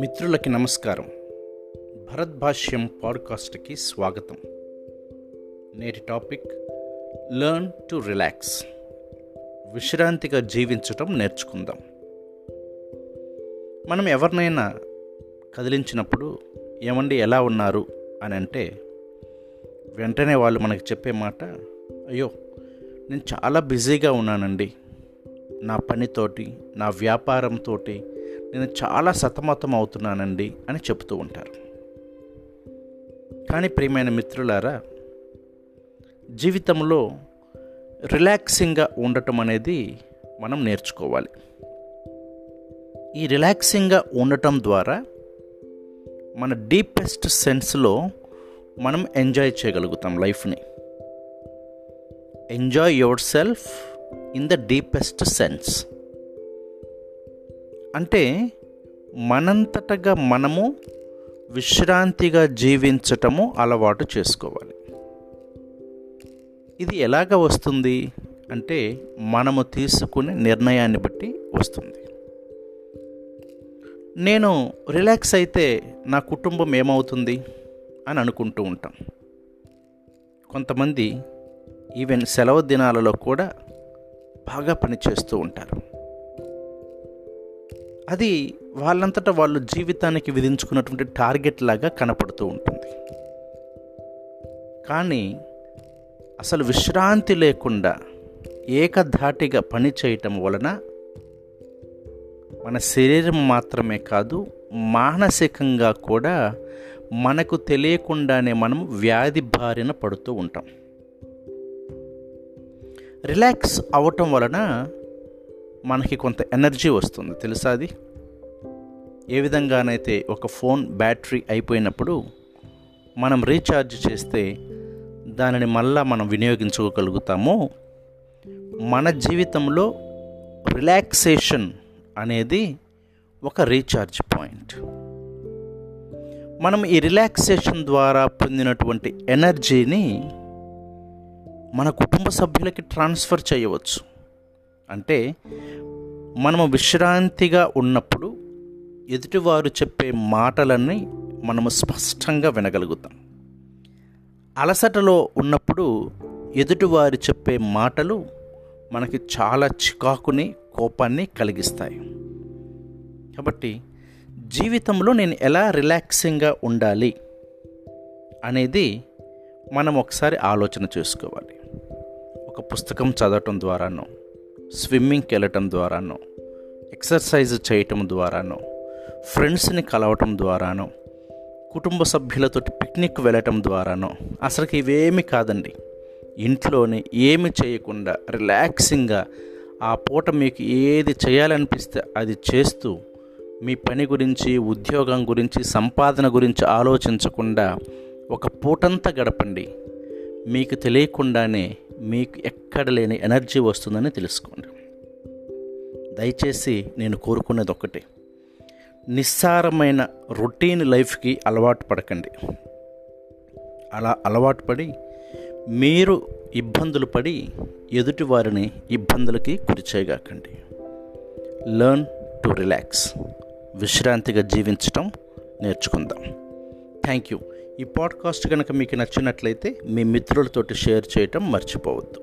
మిత్రులకి నమస్కారం. భరత్ భాష్యం పాడ్కాస్ట్కి స్వాగతం. నేటి టాపిక్ లర్న్ టు రిలాక్స్. విశ్రాంతిగా జీవించటం నేర్చుకుందాం. మనం ఎవరినైనా కదిలించినప్పుడు ఏమండి ఎలా ఉన్నారు అని అంటే వెంటనే వాళ్ళు మనకి చెప్పే మాట అయ్యో నేను చాలా బిజీగా ఉన్నానండి. నా పనితోటి నా వ్యాపారంతో నేను చాలా సతమతం అవుతున్నానండి అని చెబుతూ ఉంటారు. కానీ ప్రియమైన మిత్రులారా జీవితంలో రిలాక్సింగ్గా ఉండటం అనేది మనం నేర్చుకోవాలి. ఈ రిలాక్సింగ్గా ఉండటం ద్వారా మన డీపెస్ట్ సెన్స్లో మనం ఎంజాయ్ చేయగలుగుతాం లైఫ్ని. Enjoy yourself in the deepest sense అంటే మనంతటగా మనము విశ్రాంతిగా జీవించటము అలవాటు చేసుకోవాలి. ఇది ఎలాగ వస్తుంది? అంటే మనము తీసుకునే నిర్ణయాన్ని బట్టి వస్తుంది. నేను రిలాక్స్ అయితే నా కుటుంబం ఏమవుతుంది? అని అనుకుంటూ ఉంటాం. కొంతమంది ఈవెన్ సెలవు దినాలలో కూడా బాగా పనిచేస్తూ ఉంటారు. అది వాళ్ళంతటా వాళ్ళు జీవితానికి విధించుకున్నటువంటి టార్గెట్ లాగా కనపడుతూ ఉంటుంది. కానీ అసలు విశ్రాంతి లేకుండా ఏకధాటిగా పని చేయటం వలన మన శరీరం మాత్రమే కాదు మానసికంగా కూడా మనకు తెలియకుండానే మనం వ్యాధి బారిన పడుతూ ఉంటాం. రిలాక్స్ అవ్వటం వలన మనకి కొంత ఎనర్జీ వస్తుంది. తెలుసా అది? ఏ విధంగానైతే ఒక ఫోన్ బ్యాటరీ అయిపోయినప్పుడు మనం రీఛార్జ్ చేస్తే దానిని మళ్ళా మనం వినియోగించుకోగలుగుతామో మన జీవితంలో రిలాక్సేషన్ అనేది ఒక రీఛార్జ్ పాయింట్. మనం ఈ రిలాక్సేషన్ ద్వారా పొందినటువంటి ఎనర్జీని మన కుటుంబ సభ్యులకి ట్రాన్స్ఫర్ చేయవచ్చు. అంటే మనము విశ్రాంతిగా ఉన్నప్పుడు ఎదుటివారు చెప్పే మాటలన్నీ మనము స్పష్టంగా వినగలుగుతాం. అలసటలో ఉన్నప్పుడు ఎదుటివారు చెప్పే మాటలు మనకి చాలా చికాకుని కోపాన్ని కలిగిస్తాయి. కాబట్టి జీవితంలో నేను ఎలా రిలాక్సింగ్గా ఉండాలి అనేది మనం ఒకసారి ఆలోచన చేసుకోవాలి. ఒక పుస్తకం చదవటం ద్వారానో స్విమ్మింగ్కి వెళ్ళటం ద్వారానో ఎక్సర్సైజ్ చేయటం ద్వారానో ఫ్రెండ్స్ని కలవటం ద్వారానో కుటుంబ సభ్యులతో పిక్నిక్ వెళ్ళటం ద్వారానో అసలుకి ఇవేమి కాదండి. ఇంట్లోనే ఏమి చేయకుండా రిలాక్సింగ్గా ఆ పూట మీకు ఏది చేయాలనిపిస్తే అది చేస్తూ మీ పని గురించి ఉద్యోగం గురించి సంపాదన గురించి ఆలోచించకుండా ఒక పూటంతా గడపండి. మీకు తెలియకుండానే మీకు ఎక్కడ లేని ఎనర్జీ వస్తుందని తెలుసుకోండి. దయచేసి నేను కోరుకునేది ఒకటి. నిస్సారమైన రొటీన్ లైఫ్కి అలవాటు పడకండి. అలా అలవాటు పడి మీరు ఇబ్బందులు పడి ఎదుటి వారిని ఇబ్బందులకి గురిచేయగాకండి లర్న్ టు రిలాక్స్ విశ్రాంతిగా జీవించటం నేర్చుకుందాం. థ్యాంక్ యూ ఈ పాడ్కాస్ట్ కనుక మీకు నచ్చినట్లయితే మీ మిత్రులతోటి షేర్ చేయటం మర్చిపోవద్దు.